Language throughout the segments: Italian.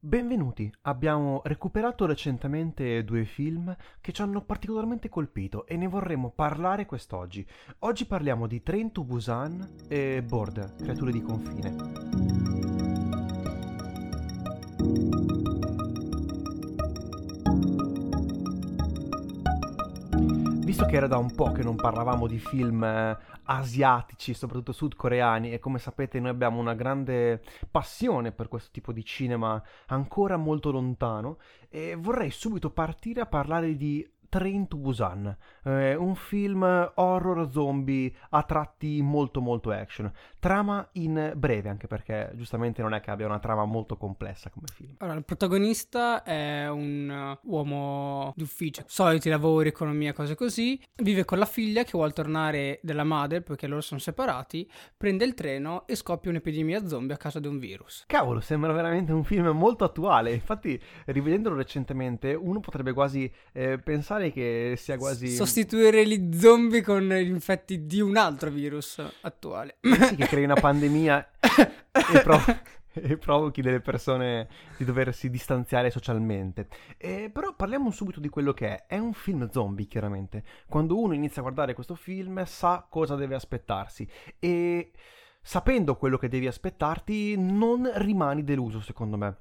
Benvenuti, abbiamo recuperato recentemente due film che ci hanno particolarmente colpito e ne vorremmo parlare quest'oggi. Oggi parliamo di Train to Busan e Border, creature di confine. Visto che era da un po' che non parlavamo di film eh, asiatici, soprattutto sudcoreani, e come sapete noi abbiamo una grande passione per questo tipo di cinema ancora molto lontano, e vorrei subito partire a parlare di Train to Busan, eh, un film horror zombie a tratti molto molto action. Trama in breve, anche perché giustamente non è che abbia una trama molto complessa come film. Allora, il protagonista è un uomo di ufficio, soliti lavori, economia, cose così. Vive con la figlia che vuole tornare dalla madre perché loro sono separati, prende il treno e scoppia un'epidemia zombie a causa di un virus. Cavolo, sembra veramente un film molto attuale. Infatti, rivedendolo recentemente, uno potrebbe quasi eh, pensare che sia quasi... Sostituire gli zombie con gli infetti di un altro virus attuale. Sì, che crei una pandemia e, prov- e provochi delle persone di doversi distanziare socialmente. Eh, però parliamo subito di quello che è. È un film zombie, chiaramente. Quando uno inizia a guardare questo film sa cosa deve aspettarsi e sapendo quello che devi aspettarti non rimani deluso, secondo me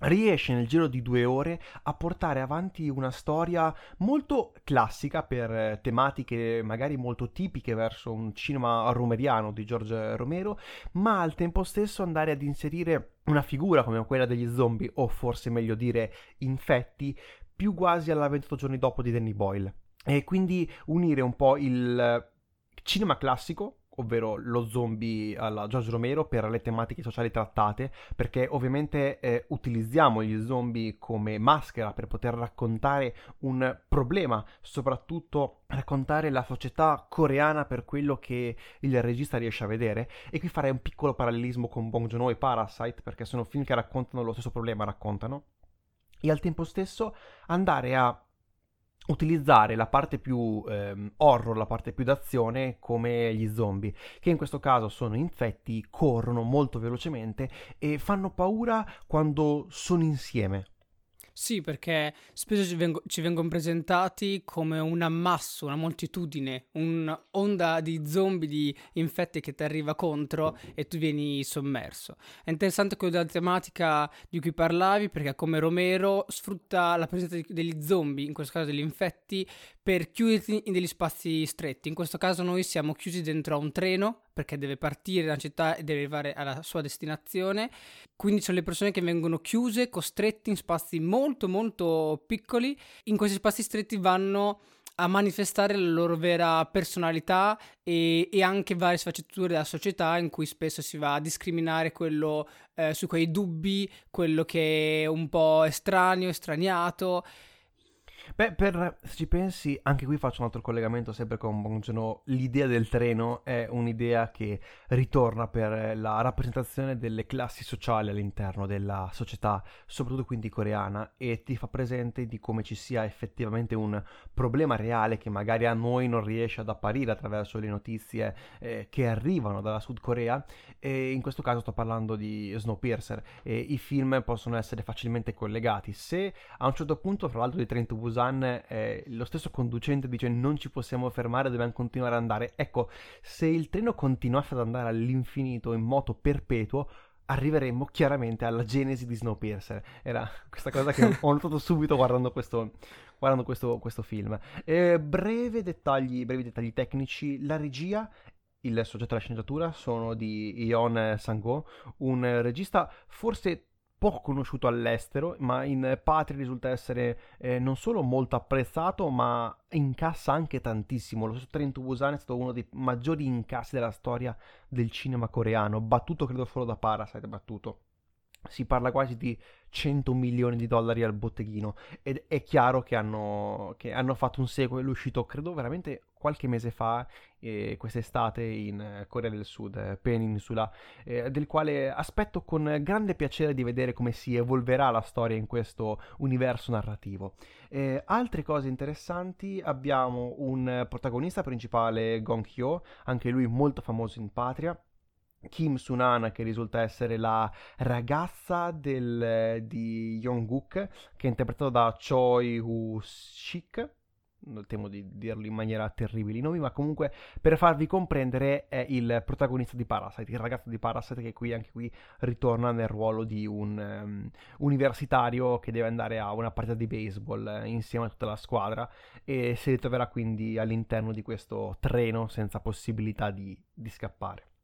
riesce nel giro di due ore a portare avanti una storia molto classica per eh, tematiche magari molto tipiche verso un cinema romeriano di George Romero, ma al tempo stesso andare ad inserire una figura come quella degli zombie, o forse meglio dire infetti, più quasi alla 28 giorni dopo di Danny Boyle. E quindi unire un po' il cinema classico ovvero lo zombie alla George Romero per le tematiche sociali trattate, perché ovviamente eh, utilizziamo gli zombie come maschera per poter raccontare un problema, soprattutto raccontare la società coreana per quello che il regista riesce a vedere. E qui farei un piccolo parallelismo con Bong Joon-ho e Parasite perché sono film che raccontano lo stesso problema, raccontano. E al tempo stesso andare a utilizzare la parte più ehm, horror, la parte più d'azione come gli zombie, che in questo caso sono infetti, corrono molto velocemente e fanno paura quando sono insieme. Sì, perché spesso ci, vengo- ci, vengono presentati come un ammasso, una moltitudine, un'onda di zombie, di infetti che ti arriva contro e tu vieni sommerso. È interessante quella tematica di cui parlavi, perché come Romero sfrutta la presenza degli zombie, in questo caso degli infetti, per chiuderti in degli spazi stretti. In questo caso noi siamo chiusi dentro a un treno perché deve partire da città e deve arrivare alla sua destinazione. Quindi sono le persone che vengono chiuse, costrette in spazi molto molto piccoli. In questi spazi stretti vanno a manifestare la loro vera personalità e, e, anche varie sfaccettature della società in cui spesso si va a discriminare quello eh, su quei dubbi, quello che è un po' estraneo, estraniato. Beh, per, se ci pensi, anche qui faccio un altro collegamento sempre con Bong joon L'idea del treno è un'idea che ritorna per la rappresentazione delle classi sociali all'interno della società, soprattutto quindi coreana, e ti fa presente di come ci sia effettivamente un problema reale che magari a noi non riesce ad apparire attraverso le notizie eh, che arrivano dalla Sud Corea. E in questo caso sto parlando di Snowpiercer. E I film possono essere facilmente collegati. Se a un certo punto, fra l'altro, di Train to Busan eh, lo stesso conducente dice non ci possiamo fermare, dobbiamo continuare ad andare. Ecco, se il treno continuasse ad andare all'infinito in moto perpetuo, arriveremmo chiaramente alla genesi di Snowpiercer. Era questa cosa che ho notato subito guardando questo, guardando questo, questo film. Eh, breve dettagli, brevi dettagli tecnici. La regia il soggetto della sceneggiatura sono di Ion Sango, un regista forse poco conosciuto all'estero, ma in patria risulta essere eh, non solo molto apprezzato, ma incassa anche tantissimo. Lo stesso Train to Busan è stato uno dei maggiori incassi della storia del cinema coreano, battuto credo solo da Parasite, battuto. Si parla quasi di 100 milioni di dollari al botteghino ed è chiaro che hanno, che hanno fatto un sequel uscito credo veramente qualche mese fa, eh, quest'estate in eh, Corea del Sud, eh, Peninsula, eh, del quale aspetto con grande piacere di vedere come si evolverà la storia in questo universo narrativo. Eh, altre cose interessanti, abbiamo un protagonista principale, Gong Hyo, anche lui molto famoso in patria, Kim Sunan che risulta essere la ragazza del, di Jungkook che è interpretato da Choi Woo-shik temo di dirlo in maniera terribile i nomi, ma comunque per farvi comprendere è il protagonista di Parasite, il ragazzo di Parasite che qui anche qui ritorna nel ruolo di un um, universitario che deve andare a una partita di baseball insieme a tutta la squadra e si ritroverà quindi all'interno di questo treno senza possibilità di, di scappare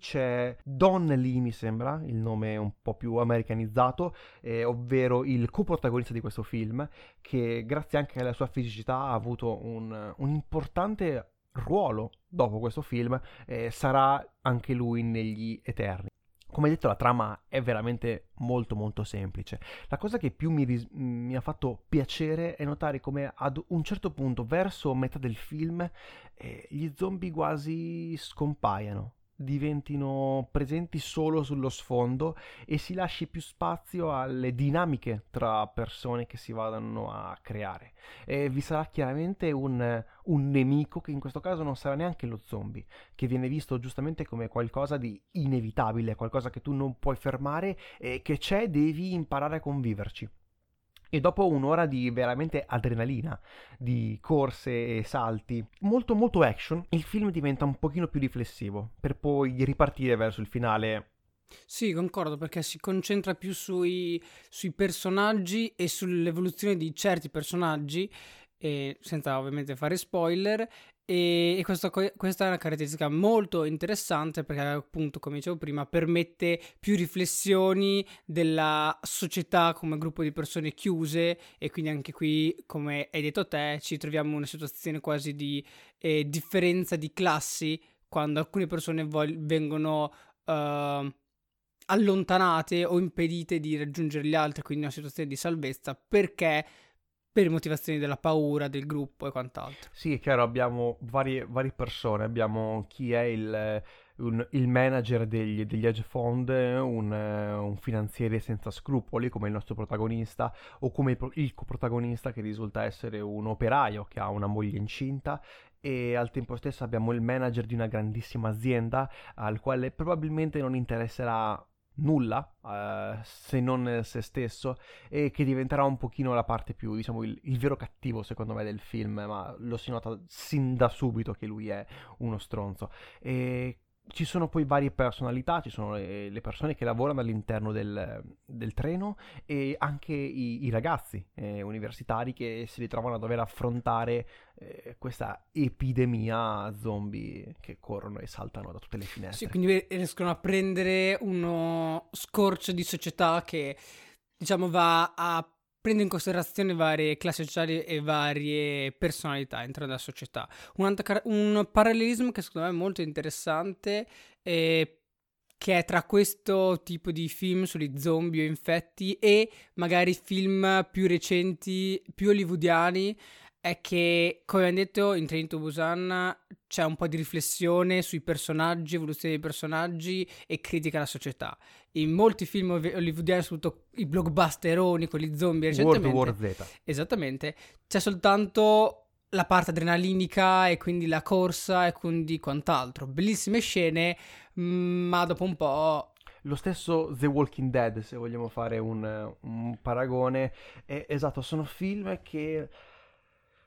c'è Don Lee, mi sembra, il nome un po' più americanizzato, eh, ovvero il coprotagonista di questo film, che grazie anche alla sua fisicità ha avuto un, un importante ruolo dopo questo film, eh, sarà anche lui negli Eterni. Come detto, la trama è veramente molto molto semplice. La cosa che più mi, ris- mi, ha fatto piacere è notare come ad un certo punto, verso metà del film, eh, gli zombie quasi scompaiano diventino presenti solo sullo sfondo e si lasci più spazio alle dinamiche tra persone che si vadano a creare. E vi sarà chiaramente un, un nemico che in questo caso non sarà neanche lo zombie, che viene visto giustamente come qualcosa di inevitabile, qualcosa che tu non puoi fermare e che c'è, devi imparare a conviverci. E dopo un'ora di veramente adrenalina, di corse e salti, molto molto action, il film diventa un pochino più riflessivo, per poi ripartire verso il finale. Sì, concordo perché si concentra più sui, sui personaggi e sull'evoluzione di certi personaggi, senza ovviamente fare spoiler, e, questo, questa è una caratteristica molto interessante perché appunto, come dicevo prima, permette più riflessioni della società come gruppo di persone chiuse e quindi anche qui, come hai detto te, ci troviamo in una situazione quasi di eh, differenza di classi quando alcune persone vol- vengono... Uh, allontanate o impedite di raggiungere gli altri, quindi una situazione di salvezza, perché per motivazioni della paura del gruppo e quant'altro. Sì, è chiaro, abbiamo varie, varie persone, abbiamo chi è il, un, il manager degli, degli, hedge fund, un, un, finanziere senza scrupoli come il nostro protagonista, o come il, il coprotagonista che risulta essere un operaio che ha una moglie incinta e al tempo stesso abbiamo il manager di una grandissima azienda al quale probabilmente non interesserà nulla uh, se non se stesso e che diventerà un pochino la parte più diciamo il, il, vero cattivo secondo me del film ma lo si nota sin da subito che lui è uno stronzo. E ci sono poi varie personalità, ci sono le, le persone che lavorano all'interno del, del treno e anche i, i ragazzi eh, universitari che si ritrovano a dover affrontare eh, questa epidemia zombie che corrono e saltano da tutte le finestre. Sì, quindi riescono a prendere uno scorcio di società che diciamo va a prende in considerazione varie classi sociali e varie personalità all'interno della società. Un, un parallelismo che secondo me è molto interessante è che è tra questo tipo di film sugli zombie o infetti e magari film più recenti, più hollywoodiani, è che, come abbiamo detto, in Train to Busan c'è un po' di riflessione sui personaggi, evoluzione dei personaggi e critica alla società. In molti film hollywoodiani, soprattutto i blockbusteroni con gli zombie recentemente... World War Z. Esattamente. C'è soltanto la parte adrenalinica e quindi la corsa e quindi quant'altro. Bellissime scene, ma dopo un po' Lo stesso The Walking Dead, se vogliamo fare un, un paragone, è, esatto, sono film che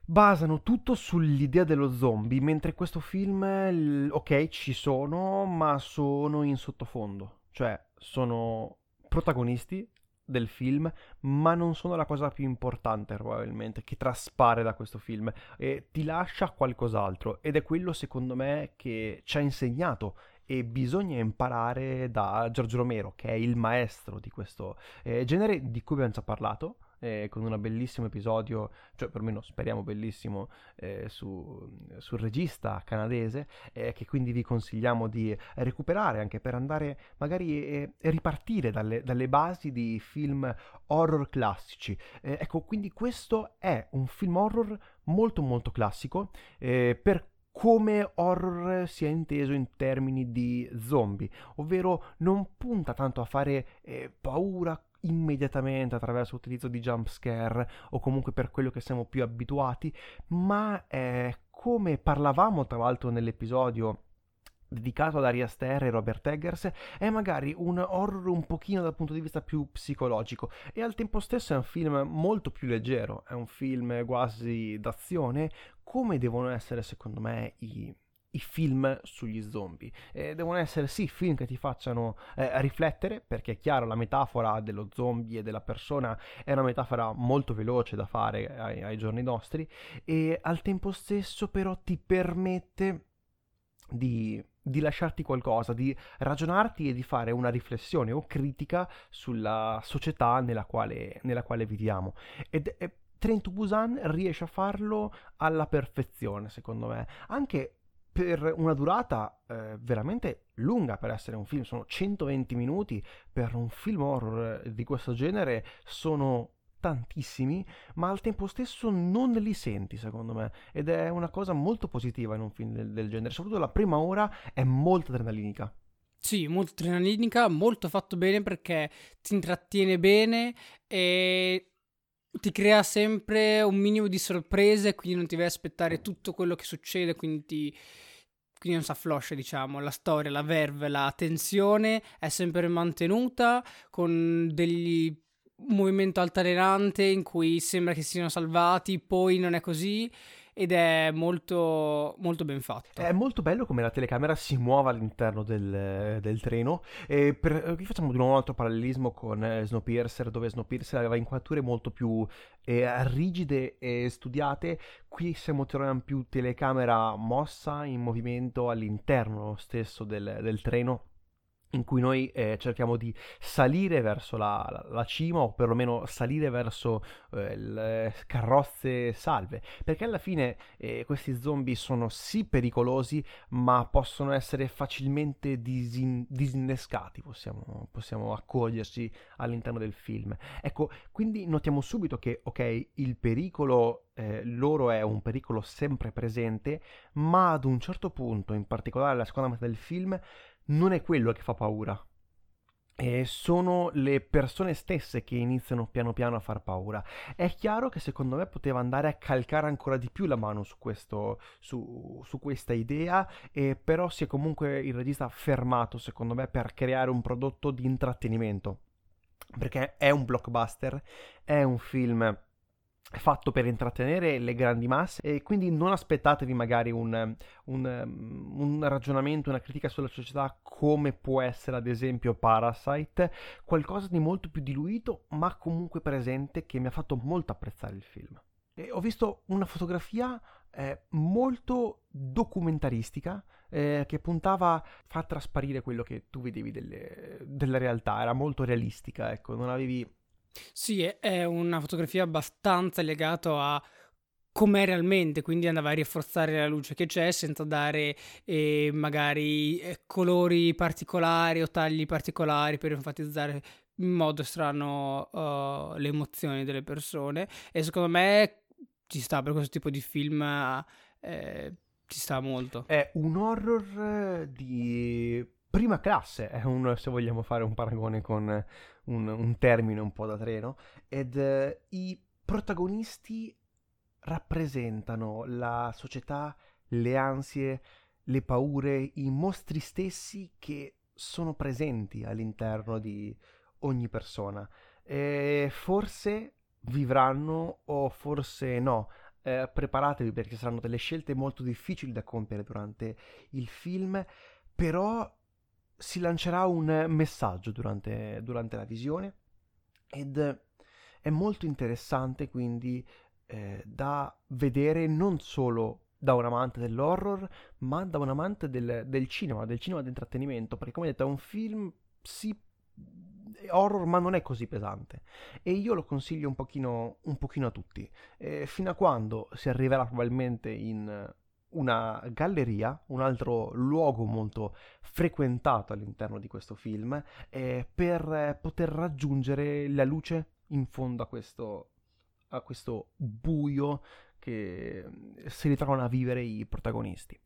basano tutto sull'idea dello zombie, mentre questo film, ok, ci sono, ma sono in sottofondo, cioè sono protagonisti del film, ma non sono la cosa più importante probabilmente che traspare da questo film e ti lascia qualcos'altro. Ed è quello secondo me che ci ha insegnato e bisogna imparare da Giorgio Romero che è il maestro di questo eh, genere di cui abbiamo già parlato eh, con un bellissimo episodio, cioè perlomeno speriamo bellissimo, eh, su, sul regista canadese, eh, che quindi vi consigliamo di recuperare anche per andare magari e eh, ripartire dalle, dalle, basi di film horror classici. Eh, ecco, quindi questo è un film horror molto molto classico eh, per come horror sia inteso in termini di zombie, ovvero non punta tanto a fare eh, paura immediatamente attraverso l'utilizzo di jump scare o comunque per quello che siamo più abituati, ma è come parlavamo tra l'altro nell'episodio dedicato ad Ari Aster e Robert Eggers, è magari un horror un pochino dal punto di vista più psicologico e al tempo stesso è un film molto più leggero, è un film quasi d'azione, come devono essere secondo me i, i film sugli zombie. Eh, devono essere sì film che ti facciano eh, riflettere, perché è chiaro la metafora dello zombie e della persona è una metafora molto veloce da fare ai, ai giorni nostri, e al tempo stesso però ti permette di, di, lasciarti qualcosa, di ragionarti e di fare una riflessione o critica sulla società nella quale, nella quale viviamo. Ed è, Train to Busan riesce a farlo alla perfezione, secondo me. Anche per una durata eh, veramente lunga per essere un film, sono 120 minuti per un film horror di questo genere, sono tantissimi, ma al tempo stesso non li senti, secondo me, ed è una cosa molto positiva in un film del, del genere, soprattutto la prima ora è molto adrenalinica. Sì, molto adrenalinica, molto fatto bene perché ti intrattiene bene e ti crea sempre un minimo di sorprese, quindi non ti vai aspettare tutto quello che succede, quindi ti quindi non si affloscia, diciamo, la storia, la verve, la tensione è sempre mantenuta con degli movimento altalenante in cui sembra che siano salvati, poi non è così ed è molto, molto ben fatto. È molto bello come la telecamera si muova all'interno del, del treno. E per, qui facciamo di nuovo un altro parallelismo con eh, Snowpiercer, dove Snowpiercer aveva inquadrature molto più eh, rigide e studiate. Qui siamo troviamo più telecamera mossa in movimento all'interno stesso del, del treno in cui noi eh, cerchiamo di salire verso la, la, la, cima o perlomeno salire verso eh, le carrozze salve, perché alla fine eh, questi zombie sono sì pericolosi, ma possono essere facilmente disin- disinnescati, possiamo, possiamo accorgerci all'interno del film. Ecco, quindi notiamo subito che, ok, il pericolo eh, loro è un pericolo sempre presente, ma ad un certo punto, in particolare la seconda metà del film, non è quello che fa paura. E sono le persone stesse che iniziano piano piano a far paura. È chiaro che secondo me poteva andare a calcare ancora di più la mano su, questo, su, su questa idea, e però si è comunque il regista fermato, secondo me, per creare un prodotto di intrattenimento. Perché è un blockbuster, è un film fatto per intrattenere le grandi masse e quindi non aspettatevi magari un, un, un, ragionamento, una critica sulla società come può essere ad esempio Parasite, qualcosa di molto più diluito ma comunque presente che mi ha fatto molto apprezzare il film. E ho visto una fotografia eh, molto documentaristica eh, che puntava a far trasparire quello che tu vedevi delle, della realtà, era molto realistica, ecco, non avevi sì, è una fotografia abbastanza legata a com'è realmente, quindi andava a rinforzare la luce che c'è senza dare eh, magari eh, colori particolari o tagli particolari per enfatizzare in modo strano uh, le emozioni delle persone e secondo me ci sta per questo tipo di film eh, ci sta molto. È un horror di prima classe, è un, se vogliamo fare un paragone con un, un termine un po' da treno, ed eh, i protagonisti rappresentano la società, le ansie, le paure, i mostri stessi che sono presenti all'interno di ogni persona. E forse vivranno o forse no. Eh, preparatevi perché saranno delle scelte molto difficili da compiere durante il film, però si lancerà un messaggio durante, durante la visione ed è molto interessante quindi eh, da vedere non solo da un amante dell'horror, ma da un amante del, del cinema, del cinema d'intrattenimento, perché come detto è un film sì horror ma non è così pesante. E io lo consiglio un pochino, un pochino a tutti. Eh, fino a quando si arriverà probabilmente in una galleria, un altro luogo molto frequentato all'interno di questo film, eh, per poter raggiungere la luce in fondo a questo, a questo buio che si ritrovano a vivere i protagonisti.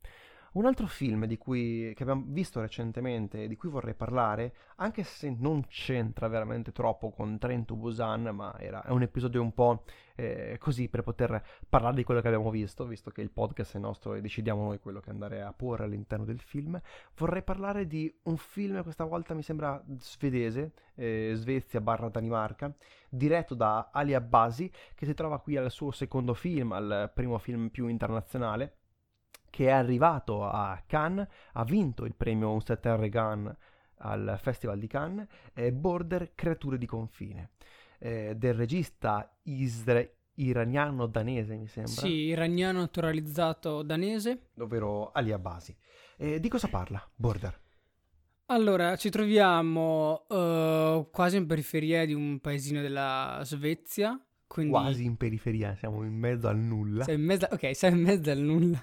Un altro film cui, che abbiamo visto recentemente e di cui vorrei parlare, anche se non c'entra veramente troppo con Train to Busan, ma era, è un episodio un po' eh, così per poter parlare di quello che abbiamo visto, visto che il podcast è nostro e decidiamo noi quello che andare a porre all'interno del film, vorrei parlare di un film, questa volta mi sembra svedese, eh, Svezia barra Danimarca, diretto da Ali Abbasi, che si trova qui al suo secondo film, al primo film più internazionale, che è arrivato a Cannes, ha vinto il premio Un Certain Regan al Festival di Cannes, è Border Creature di confine, eh, del regista isra- iraniano-danese, mi sembra. Sì, iraniano naturalizzato danese. Ovvero Ali Abbasi. Eh, di cosa parla Border? Allora, ci troviamo uh, quasi in periferia di un paesino della Svezia. Quindi... Quasi in periferia, siamo in mezzo al nulla. Sei in mezzo... Ok, sei in mezzo al nulla.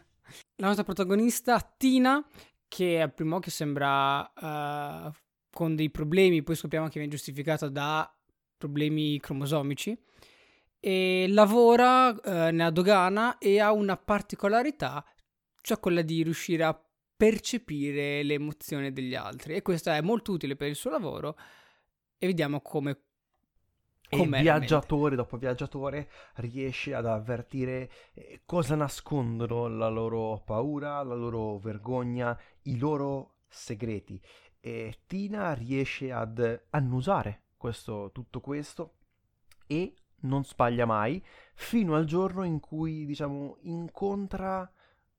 La nostra protagonista, Tina, che al primo occhio sembra uh, con dei problemi, poi scopriamo che viene giustificata da problemi cromosomici, e lavora uh, nella dogana e ha una particolarità, cioè quella di riuscire a percepire le emozioni degli altri e questo è molto utile per il suo lavoro e vediamo come e viaggiatore dopo viaggiatore riesce ad avvertire eh, cosa nascondono la loro paura, la loro vergogna, i loro segreti. E Tina riesce ad annusare questo, tutto questo e non sbaglia mai fino al giorno in cui, diciamo, incontra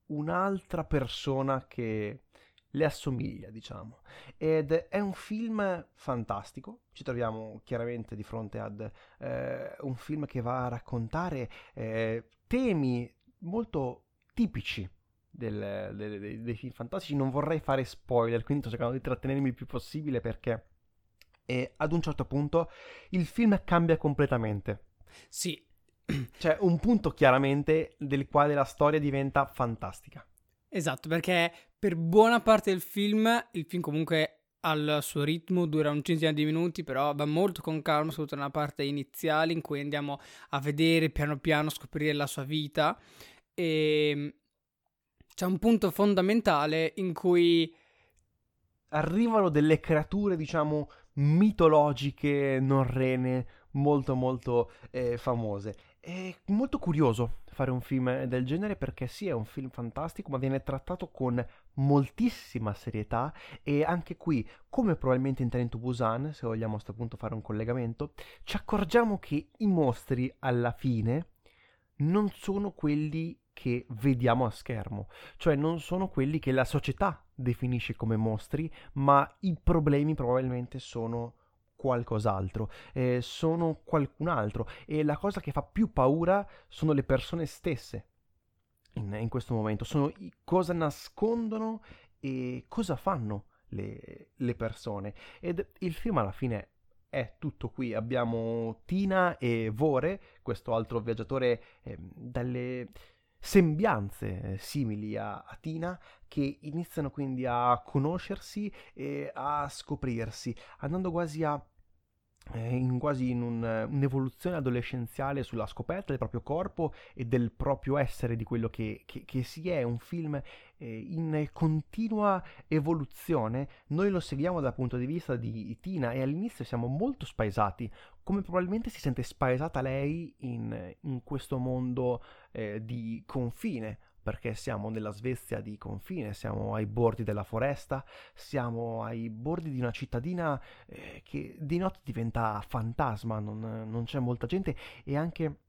un'altra persona che le assomiglia, diciamo. Ed è un film fantastico, ci troviamo chiaramente di fronte ad eh, un film che va a raccontare eh, temi molto tipici del, del, dei, dei, film fantastici. Non vorrei fare spoiler, quindi sto cercando di trattenermi il più possibile perché eh, ad un certo punto il film cambia completamente. Sì. C'è un punto chiaramente del quale la storia diventa fantastica. Esatto, perché per buona parte del film, il film comunque al suo ritmo, dura un centinaio di minuti, però va molto con calma, soprattutto nella parte iniziale in cui andiamo a vedere piano piano, scoprire la sua vita. E ehm, c'è un punto fondamentale in cui arrivano delle creature, diciamo, mitologiche norrene molto molto eh, famose. È molto curioso fare un film del genere perché sì, è un film fantastico, ma viene trattato con moltissima serietà e anche qui, come probabilmente in Trento Busan, se vogliamo a questo punto fare un collegamento, ci accorgiamo che i mostri alla fine non sono quelli che vediamo a schermo, cioè non sono quelli che la società definisce come mostri, ma i problemi probabilmente sono qualcos'altro, eh, sono qualcun altro e la cosa che fa più paura sono le persone stesse in, in questo momento, sono i, cosa nascondono e cosa fanno le, le persone ed il film alla fine è tutto qui. Abbiamo Tina e Vore, questo altro viaggiatore eh, dalle sembianze eh, simili a, a, Tina che iniziano quindi a conoscersi e a scoprirsi, andando quasi a in quasi in un, un'evoluzione adolescenziale sulla scoperta del proprio corpo e del proprio essere, di quello che, che, che si è, un film eh, in continua evoluzione. Noi lo seguiamo dal punto di vista di Tina e all'inizio siamo molto spaesati, come probabilmente si sente spaesata lei in, in questo mondo eh, di confine perché siamo nella Svezia di confine, siamo ai bordi della foresta, siamo ai bordi di una cittadina eh, che di notte diventa fantasma, non, non c'è molta gente e anche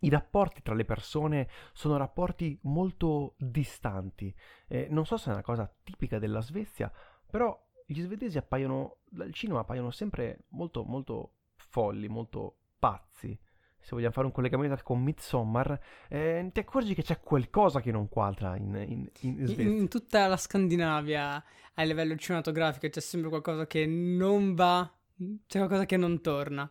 i rapporti tra le persone sono rapporti molto distanti. Eh, non so se è una cosa tipica della Svezia, però gli svedesi appaiono, dal cinema appaiono sempre molto, molto folli, molto pazzi se vogliamo fare un collegamento con Midsommar, eh, ti accorgi che c'è qualcosa che non quadra in, in, in Svezia. In, in, tutta la Scandinavia, a livello cinematografico, c'è sempre qualcosa che non va, c'è qualcosa che non torna.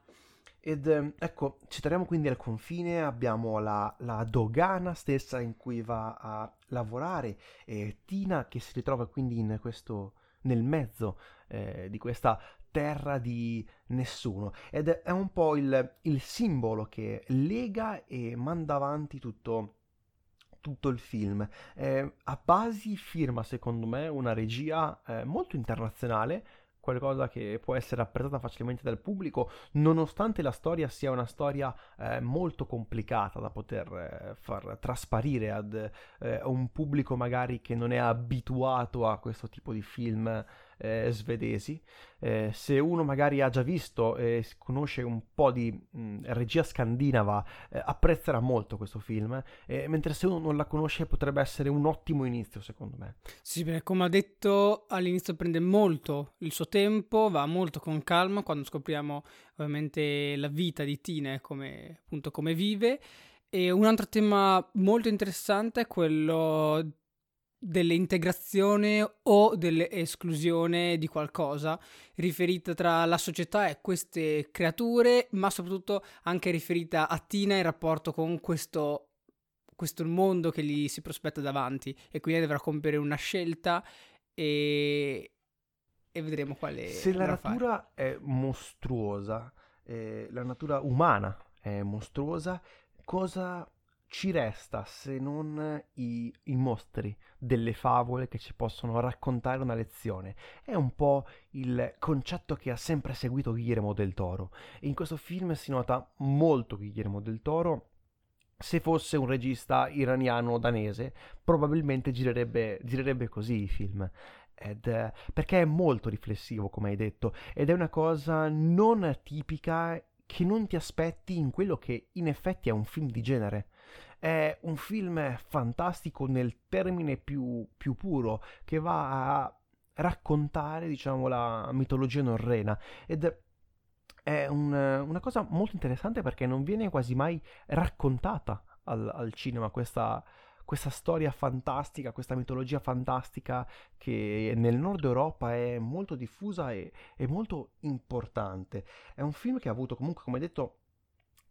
Ed ehm, ecco, ci troviamo quindi al confine, abbiamo la, la, dogana stessa in cui va a lavorare, e Tina che si ritrova quindi in questo, nel mezzo eh, di questa terra di nessuno ed è un po' il, il simbolo che lega e manda avanti tutto, tutto il film. Eh, a basi firma, secondo me, una regia eh, molto internazionale, qualcosa che può essere apprezzata facilmente dal pubblico, nonostante la storia sia una storia eh, molto complicata da poter eh, far trasparire ad eh, un pubblico magari che non è abituato a questo tipo di film eh, svedesi. Eh, se uno magari ha già visto e conosce un po' di mh, regia scandinava, eh, apprezzerà molto questo film, mentre se uno non la conosce potrebbe essere un ottimo inizio, secondo me. Sì, beh, come ha detto, all'inizio prende molto il suo tempo, va molto con calma quando scopriamo ovviamente la vita di Tine, come, appunto come vive. E un altro tema molto interessante è quello dell'integrazione o dell'esclusione di qualcosa riferita tra la società e queste creature, ma soprattutto anche riferita a Tina in rapporto con questo, questo mondo che gli si prospetta davanti e quindi dovrà compiere una scelta e, e vedremo quale se la natura fare. è mostruosa eh, la natura umana è mostruosa cosa ci resta se non i, i, mostri delle favole che ci possono raccontare una lezione. È un po' il concetto che ha sempre seguito Guillermo del Toro. E in questo film si nota molto Guillermo del Toro. Se fosse un regista iraniano o danese, probabilmente girerebbe, girerebbe così i film. Ed, perché è molto riflessivo, come hai detto, ed è una cosa non tipica che non ti aspetti in quello che in effetti è un film di genere. È un film fantastico nel termine più, più puro, che va a raccontare, diciamo, la mitologia norrena. Ed è un, una cosa molto interessante perché non viene quasi mai raccontata al, al cinema questa, questa storia fantastica, questa mitologia fantastica che nel nord Europa è molto diffusa e, e molto importante. È un film che ha avuto comunque, come detto,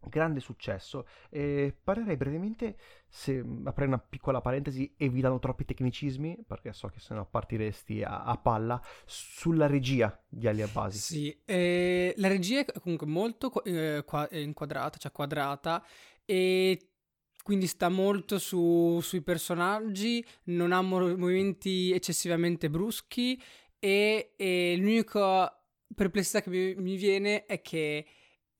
grande successo e parlerei brevemente se aprei una piccola parentesi evitando troppi tecnicismi perché so che sennò partiresti a, a palla sulla regia di Ali Abbasi sì eh, la regia è comunque molto eh, inquadrata cioè quadrata e quindi sta molto su, sui personaggi non ha movimenti eccessivamente bruschi e, e l'unica perplessità che mi, mi viene è che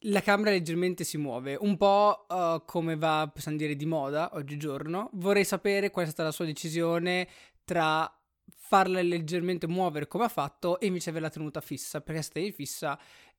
la camera leggermente si muove, un po' uh, come va, possiamo dire, di moda oggigiorno. Vorrei sapere qual è stata la sua decisione tra farla leggermente muovere come ha fatto e invece averla tenuta fissa, perché se tenevi fissa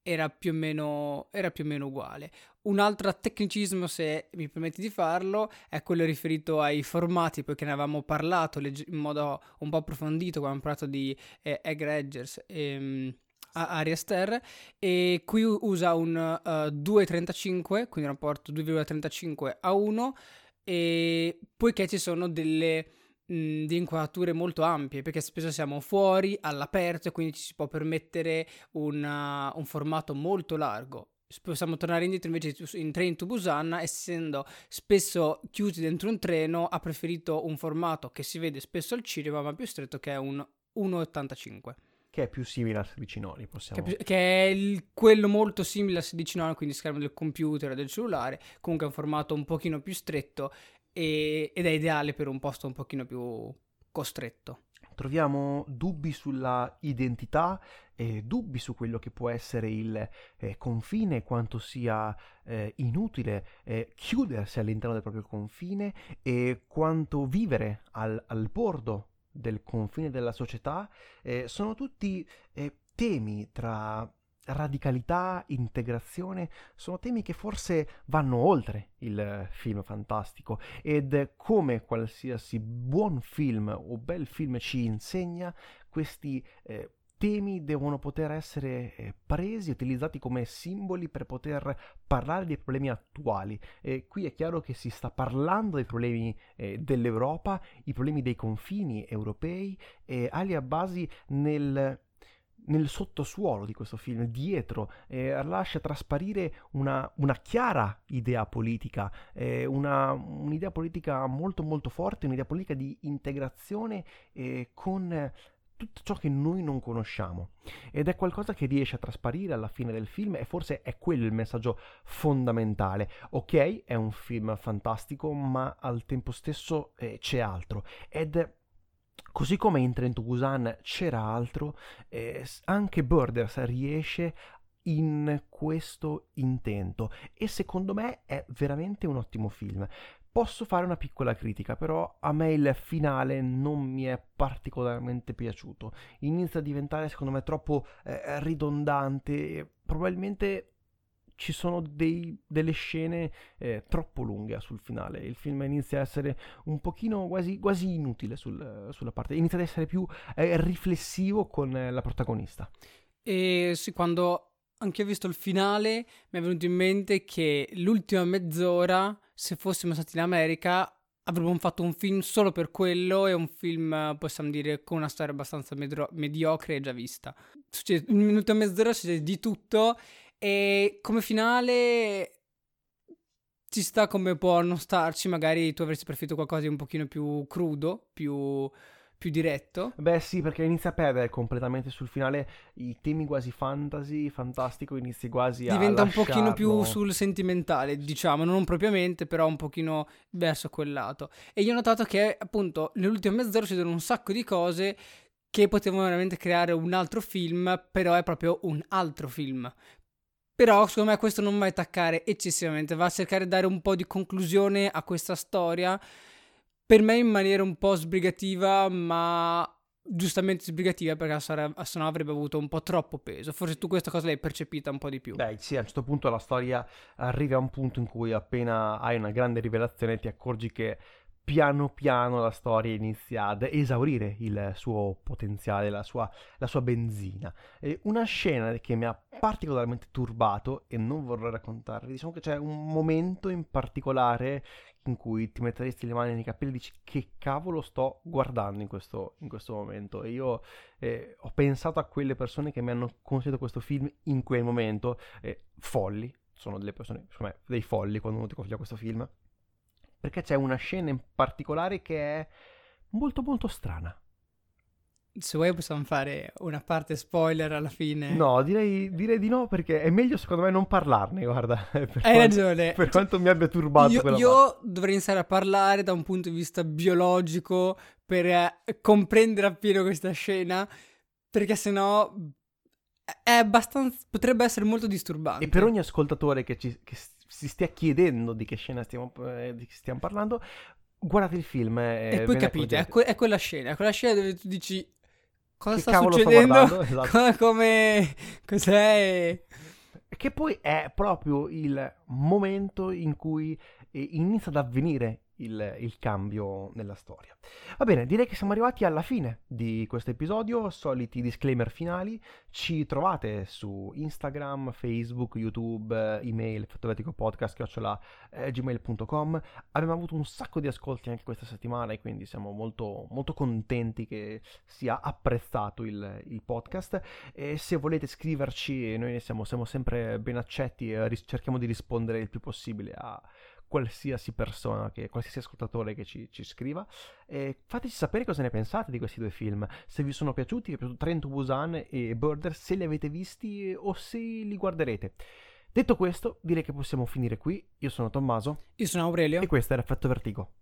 era più, o meno, più o meno uguale. Un altro tecnicismo, se mi permetti di farlo, è quello riferito ai formati, perché ne avevamo parlato legge- in modo un po' approfondito quando abbiamo parlato di eh, Egg e... Ehm, Ariaster e qui usa un uh, eh, 2,35 quindi un rapporto 2,35 a 1 e poiché ci sono delle mh, di inquadrature molto ampie perché spesso siamo fuori all'aperto e quindi ci si può permettere una, un formato molto largo. Possiamo tornare indietro invece in Train to Busan essendo spesso chiusi dentro un treno ha preferito un formato che si vede spesso al cinema ma più stretto che è un 1,85 che è più simile al 16 noni, possiamo... Che, che è il, quello molto simile al 16 noni, quindi schermo del computer del cellulare, comunque è un formato un pochino più stretto e, ed è ideale per un posto un pochino più costretto. Troviamo dubbi sulla identità e dubbi su quello che può essere il eh, confine, quanto sia eh, inutile eh, chiudersi all'interno del proprio confine e quanto vivere al, al bordo del confine della società, eh, sono tutti eh, temi tra radicalità, integrazione, sono temi che forse vanno oltre il film fantastico ed come qualsiasi buon film o bel film ci insegna, questi eh, temi devono poter essere eh, presi, utilizzati come simboli per poter parlare dei problemi attuali. E qui è chiaro che si sta parlando dei problemi eh, dell'Europa, i problemi dei confini europei e Ali Abbasi nel nel sottosuolo di questo film, dietro, eh, lascia trasparire una, una, chiara idea politica, eh, una, un'idea politica molto molto forte, un'idea politica di integrazione eh, con tutto ciò che noi non conosciamo ed è qualcosa che riesce a trasparire alla fine del film e forse è quello il messaggio fondamentale. Ok, è un film fantastico, ma al tempo stesso eh, c'è altro ed Così come in Trent Busan c'era altro, eh, anche Birders riesce in questo intento e secondo me è veramente un ottimo film. Posso fare una piccola critica, però a me il finale non mi è particolarmente piaciuto. Inizia a diventare secondo me troppo eh, ridondante probabilmente ci sono dei, delle scene eh, troppo lunghe sul finale. Il film inizia a essere un pochino quasi, quasi inutile sul, sulla parte, inizia ad essere più eh, riflessivo con eh, la protagonista. E sì, quando anche ho visto il finale mi è venuto in mente che l'ultima mezz'ora se fossimo stati in America avremmo fatto un film solo per quello e un film, possiamo dire, con una storia abbastanza medro- mediocre e già vista. Succede, un minuto e mezz'ora succede di tutto e come finale ci sta come può non starci, magari tu avresti preferito qualcosa di un pochino più crudo, più più diretto. Beh sì, perché inizia a perdere completamente sul finale i temi quasi fantasy, fantastico, inizi quasi a Diventa un pochino più sul sentimentale, diciamo, non propriamente, però un pochino verso quel lato. E io ho notato che appunto nell'ultima mezz'ora succedono un sacco di cose che potevano veramente creare un altro film, però è proprio un altro film. Però secondo me questo non va a attaccare eccessivamente, va a cercare di dare un po' di conclusione a questa storia per me in maniera un po' sbrigativa, ma giustamente sbrigativa perché se no avrebbe avuto un po' troppo peso. Forse tu questa cosa l'hai percepita un po' di più. Beh, sì, a un certo punto la storia arriva a un punto in cui appena hai una grande rivelazione ti accorgi che piano piano la storia inizia ad esaurire il suo potenziale, la sua, la sua benzina. E una scena che mi ha particolarmente turbato e non vorrei raccontarvi, diciamo che c'è un momento in particolare in cui ti metteresti le mani nei capelli e dici che cavolo sto guardando in questo, in questo momento. E io eh, ho pensato a quelle persone che mi hanno consigliato questo film in quel momento, eh, folli, sono delle persone, secondo me, dei folli quando uno ti consiglia questo film, perché c'è una scena in particolare che è molto molto strana se vuoi possiamo fare una parte spoiler alla fine. No, direi, direi, di no perché è meglio secondo me non parlarne, guarda. Hai quanto, ragione. Per quanto mi abbia turbato io, Io parte. dovrei iniziare a parlare da un punto di vista biologico per eh, comprendere appieno questa scena perché sennò è abbastanza potrebbe essere molto disturbante. E per ogni ascoltatore che, ci, che si stia chiedendo di che scena stiamo, eh, di che stiamo parlando, guardate il film e, e poi capite, è, que- è, quella scena, è quella scena dove tu dici cosa che sta succedendo? Esatto. Come... Cos'è? Che poi è proprio il momento in cui eh, inizia ad avvenire il, il, cambio nella storia. Va bene, direi che siamo arrivati alla fine di questo episodio, soliti disclaimer finali, ci trovate su Instagram, Facebook, YouTube, email, fotografiko podcast, chiocciola, eh, gmail.com, abbiamo avuto un sacco di ascolti anche questa settimana e quindi siamo molto, molto contenti che sia apprezzato il, il podcast. E se volete scriverci noi siamo, siamo sempre ben accetti e cerchiamo di rispondere il più possibile a qualsiasi persona, che, qualsiasi ascoltatore che ci, ci scriva. E fateci sapere cosa ne pensate di questi due film, se vi sono piaciuti, vi è piaciuto Trent Busan e Border, se li avete visti o se li guarderete. Detto questo, direi che possiamo finire qui. Io sono Tommaso. Io sono Aurelio. E questo è l'effetto Vertigo.